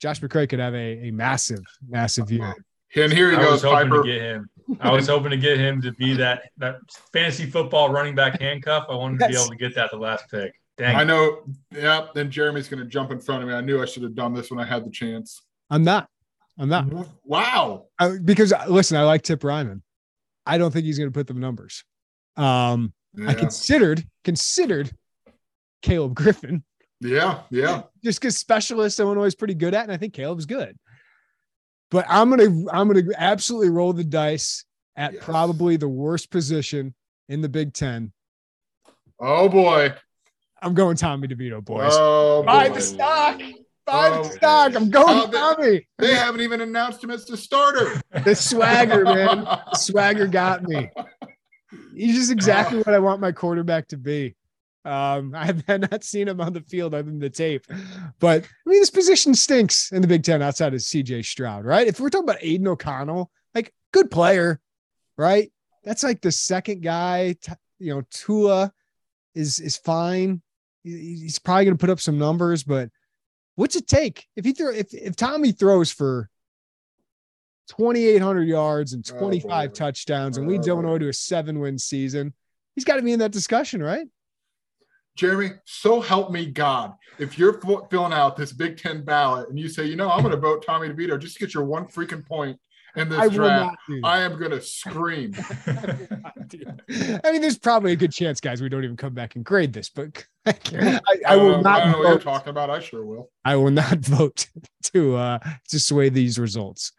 C: Josh McCray could have a, a massive, massive year.
H: And here he
G: I
H: goes.
G: Was hoping Piper. to get him. I was hoping to get him to be that that fantasy football running back handcuff. I wanted yes. to be able to get that the last pick. Dang.
H: I know. Yeah. Then Jeremy's going to jump in front of me. I knew I should have done this when I had the chance.
C: I'm not. I'm not.
H: Wow.
C: I, because listen, I like Tip Reiman. I don't think he's going to put the numbers. Um, yeah. I considered considered Caleb Griffin.
H: Yeah, yeah.
C: Just because specialist Illinois is pretty good at, and I think Caleb's good. But I'm gonna I'm gonna absolutely roll the dice at yes. probably the worst position in the Big Ten.
H: Oh boy.
C: I'm going Tommy DeVito, boys.
H: Oh,
C: Buy the stock. Buy oh, the stock. I'm going oh, Tommy.
H: They, they haven't even announced him as the starter.
C: the swagger, man. The swagger got me. He's just exactly what I want my quarterback to be. Um, I have not seen him on the field other than the tape, but I mean, this position stinks in the Big Ten outside of CJ Stroud, right? If we're talking about Aidan O'Connell, like good player, right? That's like the second guy. You know, Tua is is fine. He's probably going to put up some numbers, but what's it take if he throw if if Tommy throws for 2,800 yards and 25 oh, touchdowns, and leads Illinois to a seven win season. He's got to be in that discussion, right?
H: Jeremy, so help me God. If you're filling out this Big Ten ballot and you say, you know, I'm going to vote Tommy DeVito just to get your one freaking point in this
C: I
H: draft,
C: not.
H: I am gonna scream.
C: I mean, there's probably a good chance, guys, we don't even come back and grade this, but I, I, will
H: don't know- I know what you're
C: vote.
H: talking about. I sure will.
C: I will not vote to uh to sway these results.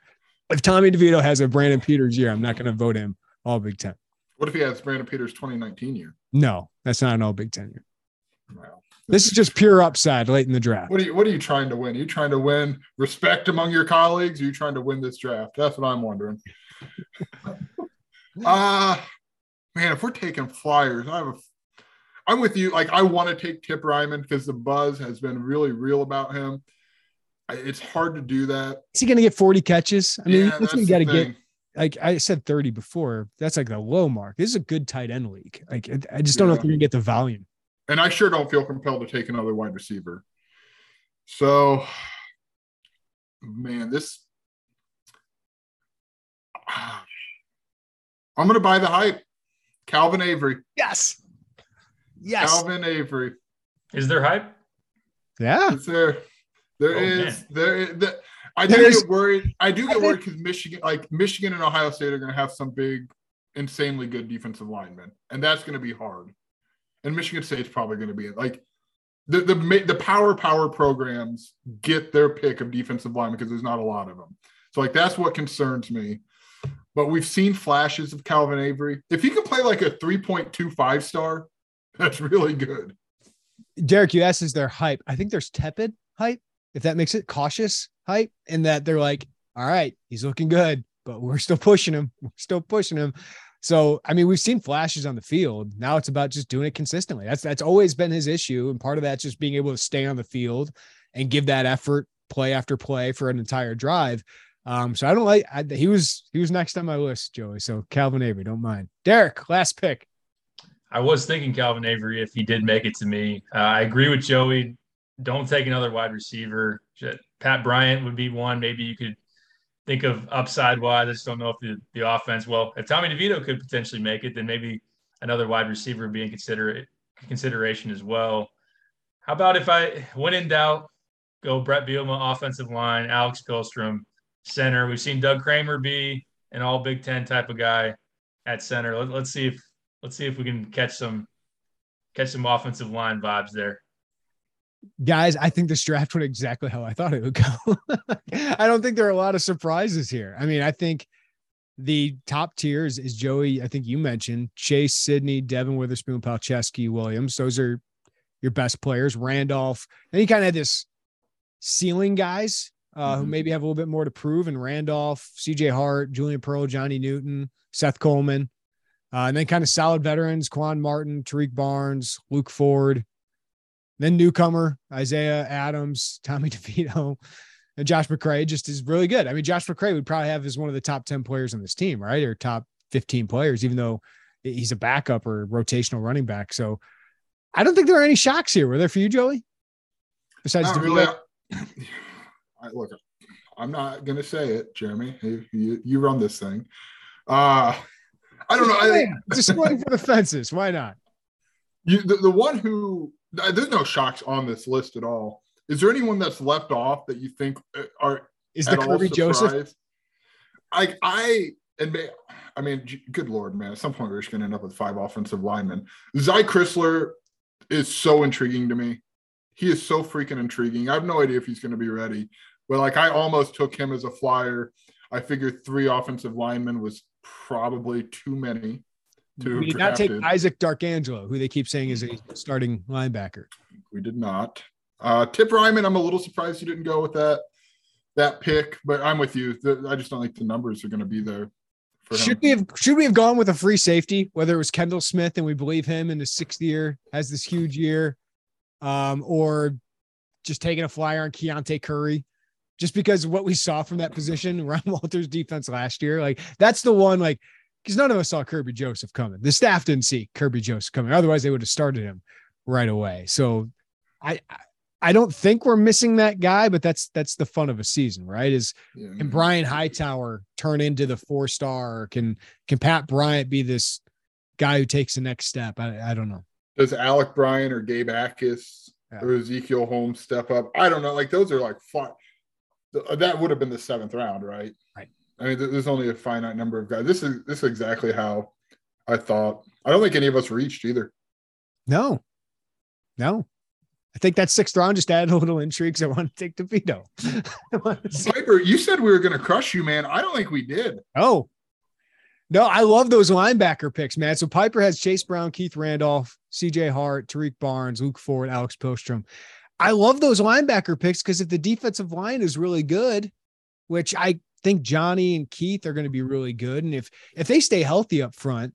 C: If Tommy DeVito has a Brandon Peters year, I'm not going to vote him all Big Ten.
H: What if he has Brandon Peters 2019 year?
C: No, that's not an all Big Ten year.
H: Well,
C: This is just pure upside late in the draft.
H: what are you What are you trying to win? Are you trying to win respect among your colleagues? Are you trying to win this draft? That's what I'm wondering. Uh man, if we're taking flyers, I have a. I'm with you. Like I want to take Tip Reiman because the buzz has been really real about him. I- It's hard to do that.
C: Is he going to get 40 catches? I mean,
H: Yeah,
C: that's
H: that's
C: what you got to get. Like I said, 30 before. That's like the low mark. This is a good tight end league. Like I- I just don't know if you're going to get the volume.
H: and I sure don't feel compelled to take another wide receiver. So, man, this I'm going to buy the hype. Calvin Avery.
C: Yes. Yes.
H: Calvin Avery.
G: Is there hype?
C: Yeah.
H: It's there. There
G: Oh,
H: is
G: man.
H: there. The, I do
C: There's-
H: get worried. I do
C: I
H: get worried because Michigan, like Michigan and Ohio State, are going to have some big, insanely good defensive linemen, and that's going to be hard. And Michigan State's probably going to be like the the the power power programs get their pick of defensive linemen because there's not a lot of them. So like that's what concerns me. But we've seen flashes of Calvin Avery. If he can play like a 3.25 star, that's really good.
C: Derek, you asked, is there hype? I think there's tepid hype, if that makes it cautious hype, and that they're like, all right, he's looking good, but we're still pushing him. We're still pushing him. So, I mean, we've seen flashes on the field. Now it's about just doing it consistently. That's that's always been his issue. And part of that's just being able to stay on the field and give that effort play after play for an entire drive. Um, so I don't like I, he was he was next on my list, Joey. So Calvin Avery, don't mind. Derek, last pick.
G: I was thinking Calvin Avery if he did make it to me. Uh, I agree with Joey. Don't take another wide receiver. Pat Bryant would be one. Maybe you could think of upside wise. I just don't know if the, the offense. Well, if Tommy DeVito could potentially make it, then maybe another wide receiver would be in consider consideration as well. How about if I, when in doubt, go Bret Bielema offensive line, Alex Pihlstrom center. We've seen Doug Kramer be an all Big Ten type of guy at center. Let, let's see if let's see if we can catch some catch some offensive line vibes there.
C: Guys, I think this draft went exactly how I thought it would go. I don't think there are a lot of surprises here. I mean, I think the top tiers is Joey. I think you mentioned Chase, Sydney, Devon Witherspoon, Palczewski, Williams. Those are your best players. Randolph. And you kind of had this ceiling guys uh, who
H: Mhm.
C: maybe have a little bit more to prove. And Randolph, CJ Hart, Julian Pearl, Johnny Newton, Seth Coleman. Uh, and then kind of solid veterans, Quan Martin, Tarique Barnes, Luke Ford, then newcomer Isaiah Adams, Tommy DeVito, and Josh McCray just is really good. I mean, Josh McCray would probably have as one of the top 10 players on this team, right? Or top 15 players, even though he's a backup or rotational running back. So I don't think there are any shocks here. Were there for you, Joey? Besides
H: Not
C: DeVito?
H: really. I, look, I'm not gonna say it, Jeremy. You, you, you run this thing. Uh I don't know. I think
C: just swing for the fences. Why not?
H: you, the, the one who there's no shocks on this list at all. Is there anyone that's left off that you think uh, are
C: Is the Kirby Joseph?
H: I I and may, I mean, good lord, man. At some point, we're just going to end up with five offensive linemen. Zy Crisler is so intriguing to me. He is so freaking intriguing. I have no idea if he's going to be ready, but like I almost took him as a flyer. I figured three offensive linemen was probably too many.
C: We did not take
H: drafted.
C: Isaac Darkangelo, who they keep saying is a starting linebacker.
H: We did not. Uh, Tip Reiman, I'm a little surprised you didn't go with that that pick, but I'm with you. The, I just don't think the numbers are going to be there for him.
C: Should we have should we have gone with a free safety, whether it was Kendall Smith and we believe him in his sixth year has this huge year, um, or just taking a flyer on Keontae Curry, just because what we saw from that position, Ryan Walters' defense last year. Like that's the one, like because none of us saw Kirby Joseph coming. The staff didn't see Kirby Joseph coming. Otherwise, they would have started him right away. So I I- don't think we're missing that guy, but that's that's the fun of a season, right? Is
H: Yeah.
C: can Brian Hightower turn into the four star? Can can Pat Bryant be this guy who takes the next step? I, I don't know.
H: Does Alec Bryan or Gabe Akis
C: Yeah.
H: or Ezekiel Holmes step up? I don't know. Like those are like fun. That would have been the seventh round, right?
C: Right.
H: I mean, there's only a finite number of guys. This is this is exactly how I thought. I don't think any of us reached either.
C: No, no. I think that sixth round just added a little intrigue because I want to take DeVito.
H: Piper, you said we were going to crush you, man. I don't think we did.
C: Oh, no, I love those linebacker picks, man. So Piper has Chase Brown, Keith Randolph, CJ Hart, Tarique Barnes, Luke Ford, Alex Pihlstrom. I love those linebacker picks because if the defensive line is really good, which I think Johnny and Keith are going to be really good, and if if they stay healthy up front,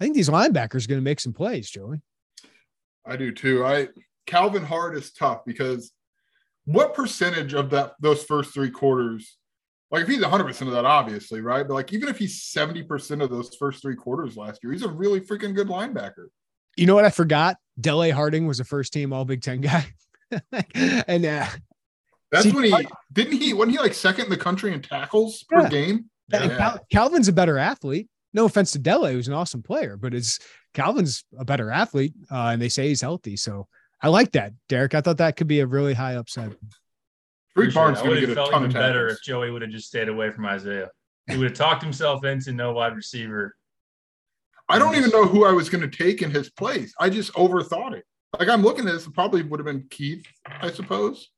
C: I think these linebackers are going to make some plays, Joey.
H: I do too. I Calvin Hart is tough because what percentage of that those first three quarters like if he's 100% of that obviously right but like even if he's 70% of those first three quarters last year he's a really freaking good linebacker
C: you know what i forgot dele harding was a first team all big ten guy and uh
H: that's see, when he didn't he wasn't he like second in the country in tackles yeah. per game
C: yeah. Cal- calvin's a better athlete no offense to dele who's an awesome player but it's calvin's a better athlete uh, and they say he's healthy so I like that, Derek. I thought that could be a really high upside.
H: Tarique Barnes
G: would have felt even better if Joey would have just stayed away from Isaiah. He would have talked himself into no wide receiver.
H: I don't even know who I was going to take in his place. I just overthought it. Like I'm looking at this, it probably would have been Keith, I suppose.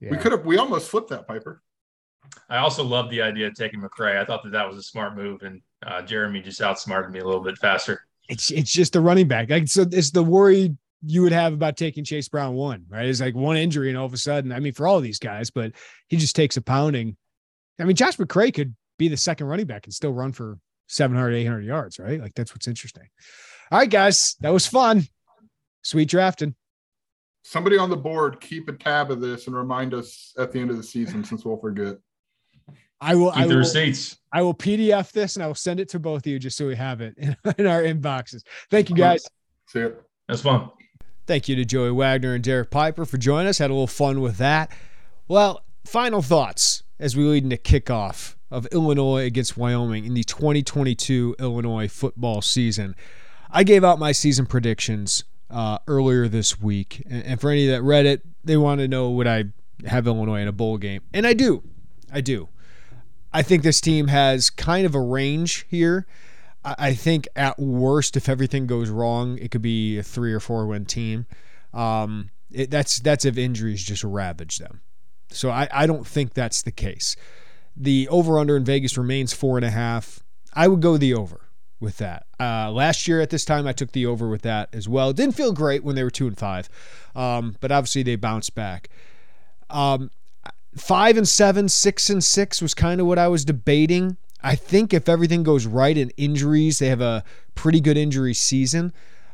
H: Yeah. We could have. We almost flipped that Piper.
G: I also love the idea of taking McCray. I thought that that was a smart move, and uh, Jeremy just outsmarted me a little bit faster.
C: It's it's just the running back. Like so, it's the worry you would have about taking Chase Brown one, right? It's like one injury, and all of a sudden, I mean, for all of these guys, but he just takes a pounding. I mean, Josh McCray could be the second running back and still run for 700, 800 yards, right? Like that's what's interesting. All right, guys, that was fun. Sweet drafting.
H: Somebody on the board, keep a tab of this and remind us at the end of the season since we'll forget.
C: I will.
G: Keep I
C: will,
G: receipts.
C: I will PDF this and I will send it to both of you just so we have it in, in our inboxes. Thank you, guys.
H: See you.
G: That's fun.
C: Thank you to Joey Wagner and Derek Piper for joining us. Had a little fun with that. Well, final thoughts as we lead into kickoff of Illinois against Wyoming in the 2022 Illinois football season. I gave out my season predictions uh, earlier this week, and, and for any that read it, they want to know would I have Illinois in a bowl game, and I do. I do. I think this team has kind of a range here. I think at worst, if everything goes wrong, it could be a three or four win team. Um, it, that's that's if injuries just ravage them. So I, I don't think that's the case. The over under in Vegas remains four and a half. I would go the over with that. Uh, last year at this time, I took the over with that as well. Didn't feel great when they were two and five, um, but obviously they bounced back. Um, five and seven, six and six was kind of what I was debating. I think if everything goes right in injuries, they have a pretty good injury season.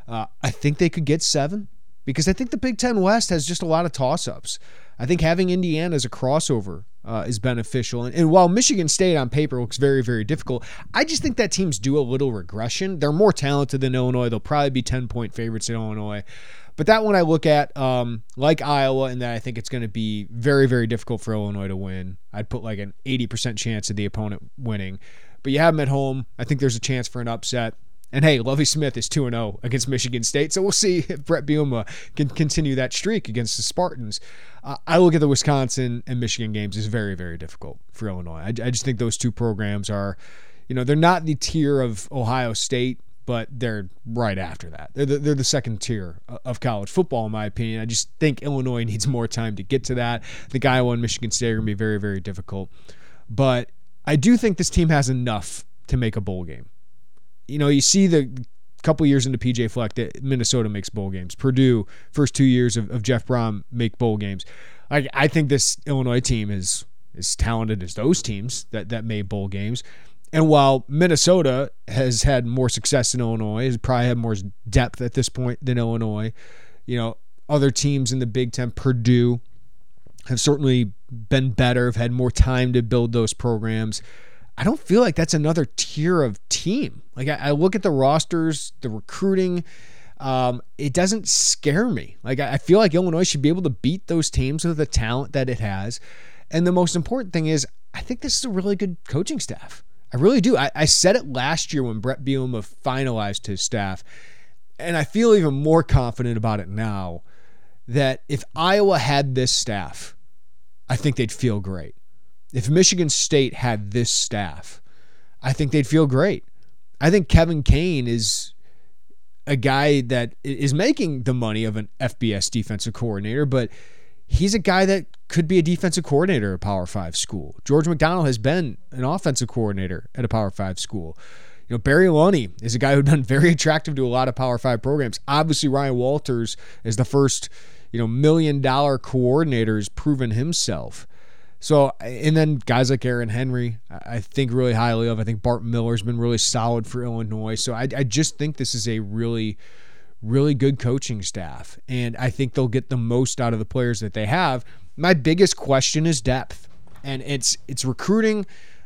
C: Uh, I think they could get seven because I think the Big Ten West has just a lot of toss ups. I think having Indiana as a crossover uh, is beneficial. And, and, while Michigan State on paper looks very, very difficult, I just think that teams do a little regression. They're more talented than Illinois. They'll probably be 10 point favorites in Illinois. But that one I look at um, like Iowa, and that I think it's going to be very, very difficult for Illinois to win. I'd put like an 80% chance of the opponent winning. But you have them at home. I think there's a chance for an upset. And hey, Lovie Smith is 2 0 against Michigan State. So we'll see if Bret Bielema can continue that streak against the Spartans. Uh, I look at the Wisconsin and Michigan games as very, very difficult for Illinois. I, I just think those two programs are, you know, they're not the tier of Ohio State but they're right after that. They're the, they're the second tier of college football, in my opinion. I just think Illinois needs more time to get to that. The Iowa and Michigan State are going to be very, very difficult. But I do think this team has enough to make a bowl game. You know, you see the couple years into PJ Fleck that Minnesota makes bowl games. Purdue, first two years of, of Jeff Brohm, make bowl games. I, I think this Illinois team is as talented as those teams that, that made bowl games. And while Minnesota has had more success in Illinois, has probably had more depth at this point than Illinois, you know, other teams in the Big Ten, Purdue, have certainly been better, have had more time to build those programs. I don't feel like that's another tier of team. Like I, I look at the rosters, the recruiting, um, it doesn't scare me. Like I, I feel like Illinois should be able to beat those teams with the talent that it has. And the most important thing is, I think this is a really good coaching staff. I really do. I, I said it last year when Bret Bielema finalized his staff, and I feel even more confident about it now that if Iowa had this staff, I think they'd feel great. If Michigan State had this staff, I think they'd feel great. I think Kevin Kane is a guy that is making the money of an FBS defensive coordinator, but he's a guy that could be a defensive coordinator at a Power Five school. George McDonald has been an offensive coordinator at a Power Five school. You know, Barry Lunney is a guy who's been very attractive to a lot of Power Five programs. Obviously, Ryan Walters is the first, you know, million dollar coordinator has proven himself. So, and then guys like Aaron Henry, I think really highly of. I think Bart Miller's been really solid for Illinois. So I, I just think this is a really, really good coaching staff. And I think they'll get the most out of the players that they have. My biggest question is depth. And it's it's recruiting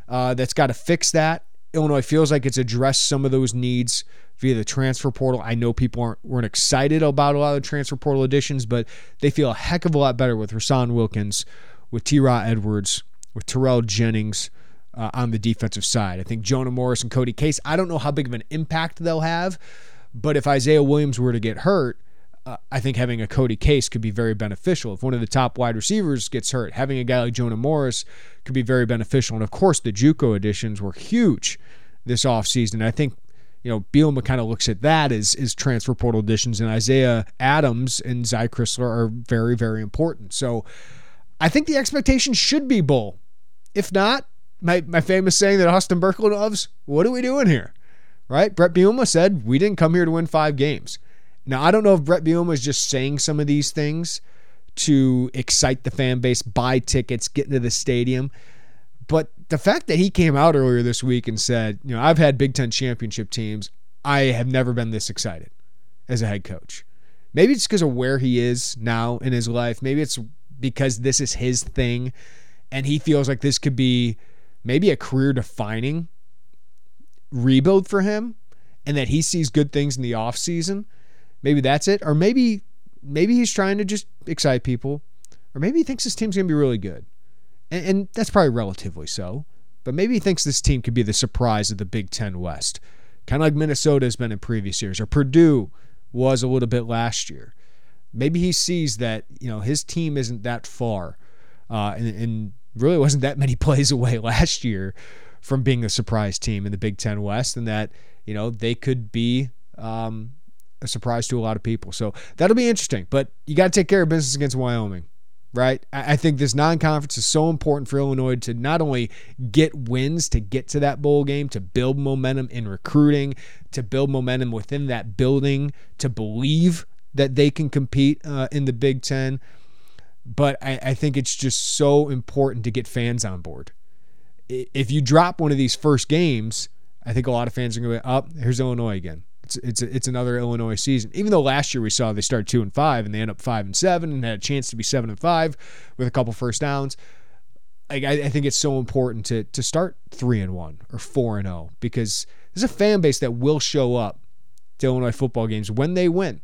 C: uh, that's got to fix that. Illinois feels like it's addressed some of those needs via the transfer portal. I know people aren't weren't excited about a lot of the transfer portal additions, but they feel a heck of a lot better with Rasan Wilkins, with T. Raw Edwards, with Terrell Jennings uh, on the defensive side. I think Jonah Morris and Cody Case, I don't know how big of an impact they'll have, but if Isaiah Williams were to get hurt, uh, I think having a Cody Case could be very beneficial. If one of the top wide receivers gets hurt, having a guy like Jonah Morris could be very beneficial. And of course, the JUCO additions were huge this offseason. I think you know, Bielema kind of looks at that as, as transfer portal additions, and Isaiah Adams and Zy Crisler are very, very important. So I think the expectation should be bowl. If not, my, my famous saying that Austin Berkle loves, what are we doing here? Right? Bret Bielema said, we didn't come here to win five games. Now, I don't know if Bret Bielema is just saying some of these things to excite the fan base, buy tickets, get into the stadium. But the fact that he came out earlier this week and said, you know, I've had Big Ten championship teams. I have never been this excited as a head coach. Maybe it's because of where he is now in his life. Maybe it's because this is his thing and he feels like this could be maybe a career defining rebuild for him and that he sees good things in the offseason. Maybe that's it. Or maybe maybe he's trying to just excite people. Or maybe he thinks his team's gonna be really good. And, and that's probably relatively so. But maybe he thinks this team could be the surprise of the Big Ten West. Kind of like Minnesota has been in previous years, or Purdue was a little bit last year maybe he sees that you know his team isn't that far, uh, and, and really wasn't that many plays away last year from being a surprise team in the Big Ten West, and that you know they could be um, a surprise to a lot of people. So that'll be interesting. But you got to take care of business against Wyoming, right? I think this non-conference is so important for Illinois to not only get wins to get to that bowl game, to build momentum in recruiting, to build momentum within that building, to believe that they can compete uh, in the Big Ten. But I, I think it's just so important to get fans on board. If you drop one of these first games, I think a lot of fans are going to be up. Oh, here's Illinois again. It's it's it's another Illinois season. Even though last year we saw they start two and five and they end up five and seven and had a chance to be seven and five with a couple first downs. I, I think it's so important to to start three and one or four and zero oh because there's a fan base that will show up to Illinois football games when they win.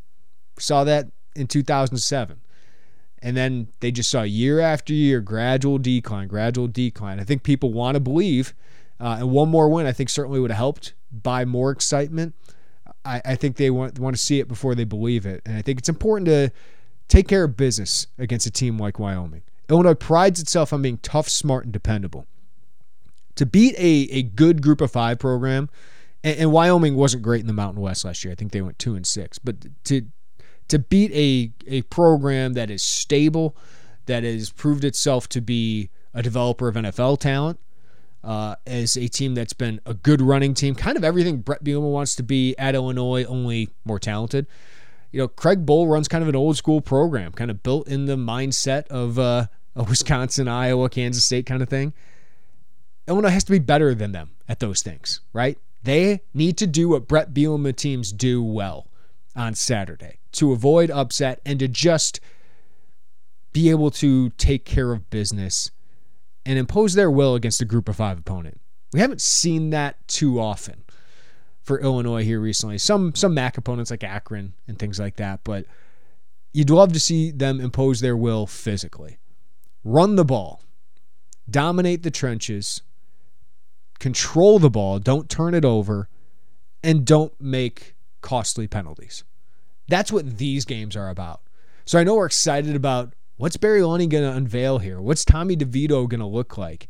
C: Saw that in 2007. And then they just saw year after year gradual decline, gradual decline. I think people want to believe, uh, and one more win I think certainly would have helped buy more excitement. I, I think they want want to see it before they believe it, and I think it's important to take care of business against a team like Wyoming. Illinois prides itself on being tough, smart, and dependable. To beat a, a good group of five program, and, and Wyoming wasn't great in the Mountain West last year. I think they went two and six. But to to beat a, a program that is stable, that has proved itself to be a developer of NFL talent, uh, as a team that's been a good running team, kind of everything Bret Bielema wants to be at Illinois, only more talented. You know, Craig Bohl runs kind of an old school program, kind of built in the mindset of uh, a Wisconsin, Iowa, Kansas State kind of thing. Illinois has to be better than them at those things, right? They need to do what Bret Bielema teams do well on Saturday to avoid upset and to just be able to take care of business and impose their will against a group of five opponent. We haven't seen that too often for Illinois here recently. Some some MAC opponents like Akron and things like that, but you'd love to see them impose their will physically. Run the ball, dominate the trenches, control the ball, don't turn it over, and don't make costly penalties. That's what these games are about. So I know we're excited about what's Barry Lunney going to unveil here? What's Tommy DeVito going to look like?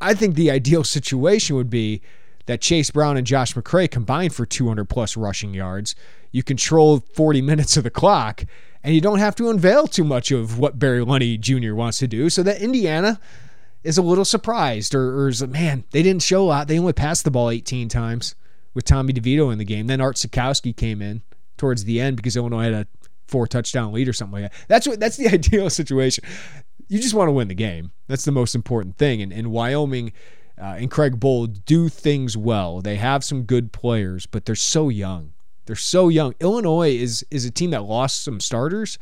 C: I think the ideal situation would be that Chase Brown and Josh McCray combine for 200 plus rushing yards. You control 40 minutes of the clock, and you don't have to unveil too much of what Barry Lunney Jr. wants to do. So that Indiana is a little surprised, or, or is like, man, they didn't show a lot. They only passed the ball 18 times with Tommy DeVito in the game. Then Art Sitkowski came in towards the end because Illinois had a four touchdown lead or something like that. That's what that's the ideal situation. You just want to win the game. That's the most important thing. And, and Wyoming uh, and Craig Bohl do things well. They have some good players, but they're so young. They're so young. Illinois is is a team that lost some starters,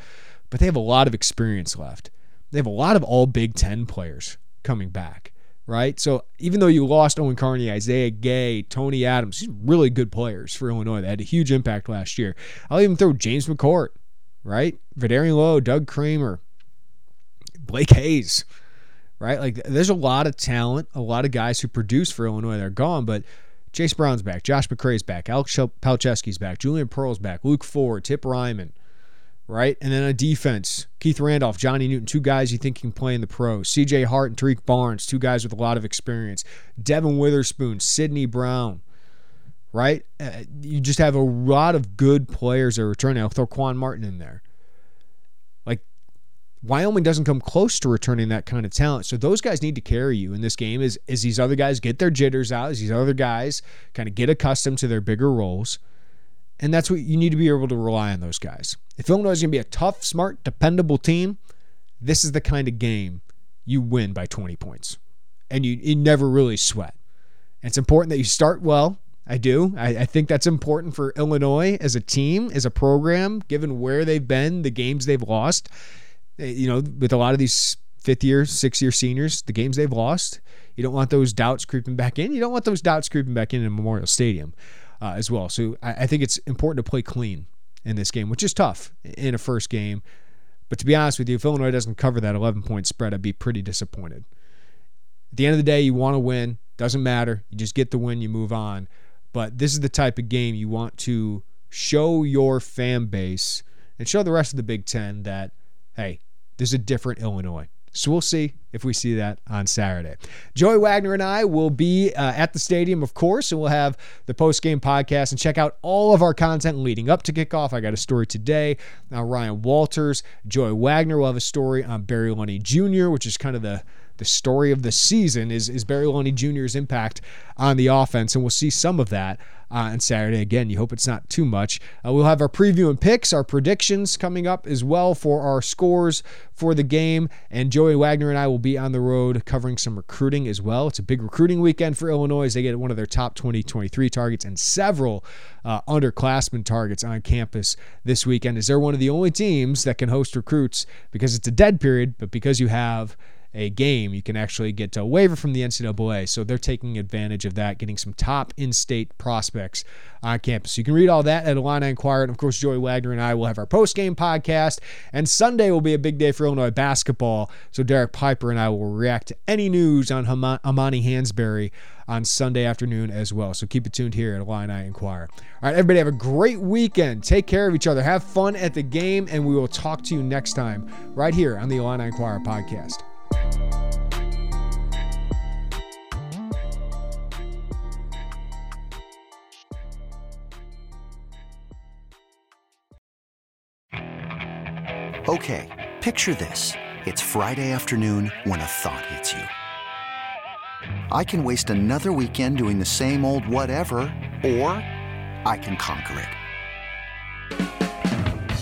C: but they have a lot of experience left. They have a lot of all Big Ten players coming back, right? So even though you lost Owen Carney, Isaiah Gay, Tony Adams, these really good players for Illinois. They had a huge impact last year. I'll even throw James McCourt, right? Vederian Lowe, Doug Kramer, Blake Hayes, right? Like there's a lot of talent, a lot of guys who produce for Illinois. They're gone, but Chase Brown's back, Josh McCray's back, Alex Palczewski's back, Julian Pearl's back, Luke Ford, Tip Reiman, right? And then a defense, Keith Randolph, Johnny Newton, two guys you think can play in the pros. CJ Hart and Tarique Barnes, two guys with a lot of experience. Devon Witherspoon, Sydney Brown, right? Uh, you just have a lot of good players that are returning. I'll throw Quan Martin in there. Like, Wyoming doesn't come close to returning that kind of talent. So those guys need to carry you in this game as, as these other guys get their jitters out, as these other guys kind of get accustomed to their bigger roles. And that's what you need to be able to rely on those guys. If Illinois is going to be a tough, smart, dependable team, this is the kind of game you win by 20 points. And you, you never really sweat. It's important that you start well. I do. I, I think that's important for Illinois as a team, as a program, given where they've been, the games they've lost. Eh, you know, with a lot of these fifth year, six year seniors, the games they've lost, you don't want those doubts creeping back in. You don't want those doubts creeping back in in Memorial Stadium uh, as well. So I, I think it's important to play clean in this game, which is tough in a first game. But to be honest with you, if Illinois doesn't cover that 11 point spread, I'd be pretty disappointed. At the end of the day, you want to win. Doesn't matter. You just get the win, you move on. But this is the type of game you want to show your fan base and show the rest of the Big Ten that hey, there's a different Illinois. So we'll see if we see that on Saturday. Joey Wagner and I will be uh, at the stadium, of course, and we'll have the post game podcast and check out all of our content leading up to kickoff. I got a story today. Now, Ryan Walters, Joey Wagner will have a story on Barry Lunney Jr., which is kind of the the story of the season is, is Barry Lunney Jr.'s impact on the offense, and we'll see some of that uh, on Saturday. Again, you hope it's not too much. Uh, we'll have our preview and picks, our predictions coming up as well for our scores for the game, and Joey Wagner and I will be on the road covering some recruiting as well. It's a big recruiting weekend for Illinois as they get one of their top 2023 targets and several uh, underclassmen targets on campus this weekend Is they're one of the only teams that can host recruits because it's a dead period, but because you have a game, you can actually get a waiver from the NCAA. So they're taking advantage of that, getting some top in state prospects on campus. You can read all that at Illini Inquirer. And of course, Joey Wagner and I will have our post game podcast. And Sunday will be a big day for Illinois basketball. So Derek Piper and I will react to any news on Amani Hansberry on Sunday afternoon as well. So keep it tuned here at Illini Inquirer. All right, everybody, have a great weekend. Take care of each other. Have fun at the game, and we will talk to you next time right here on the Illini Inquirer podcast.
I: Okay, picture this. It's Friday afternoon when a thought hits you. I can waste another weekend doing the same old whatever, or I can conquer it.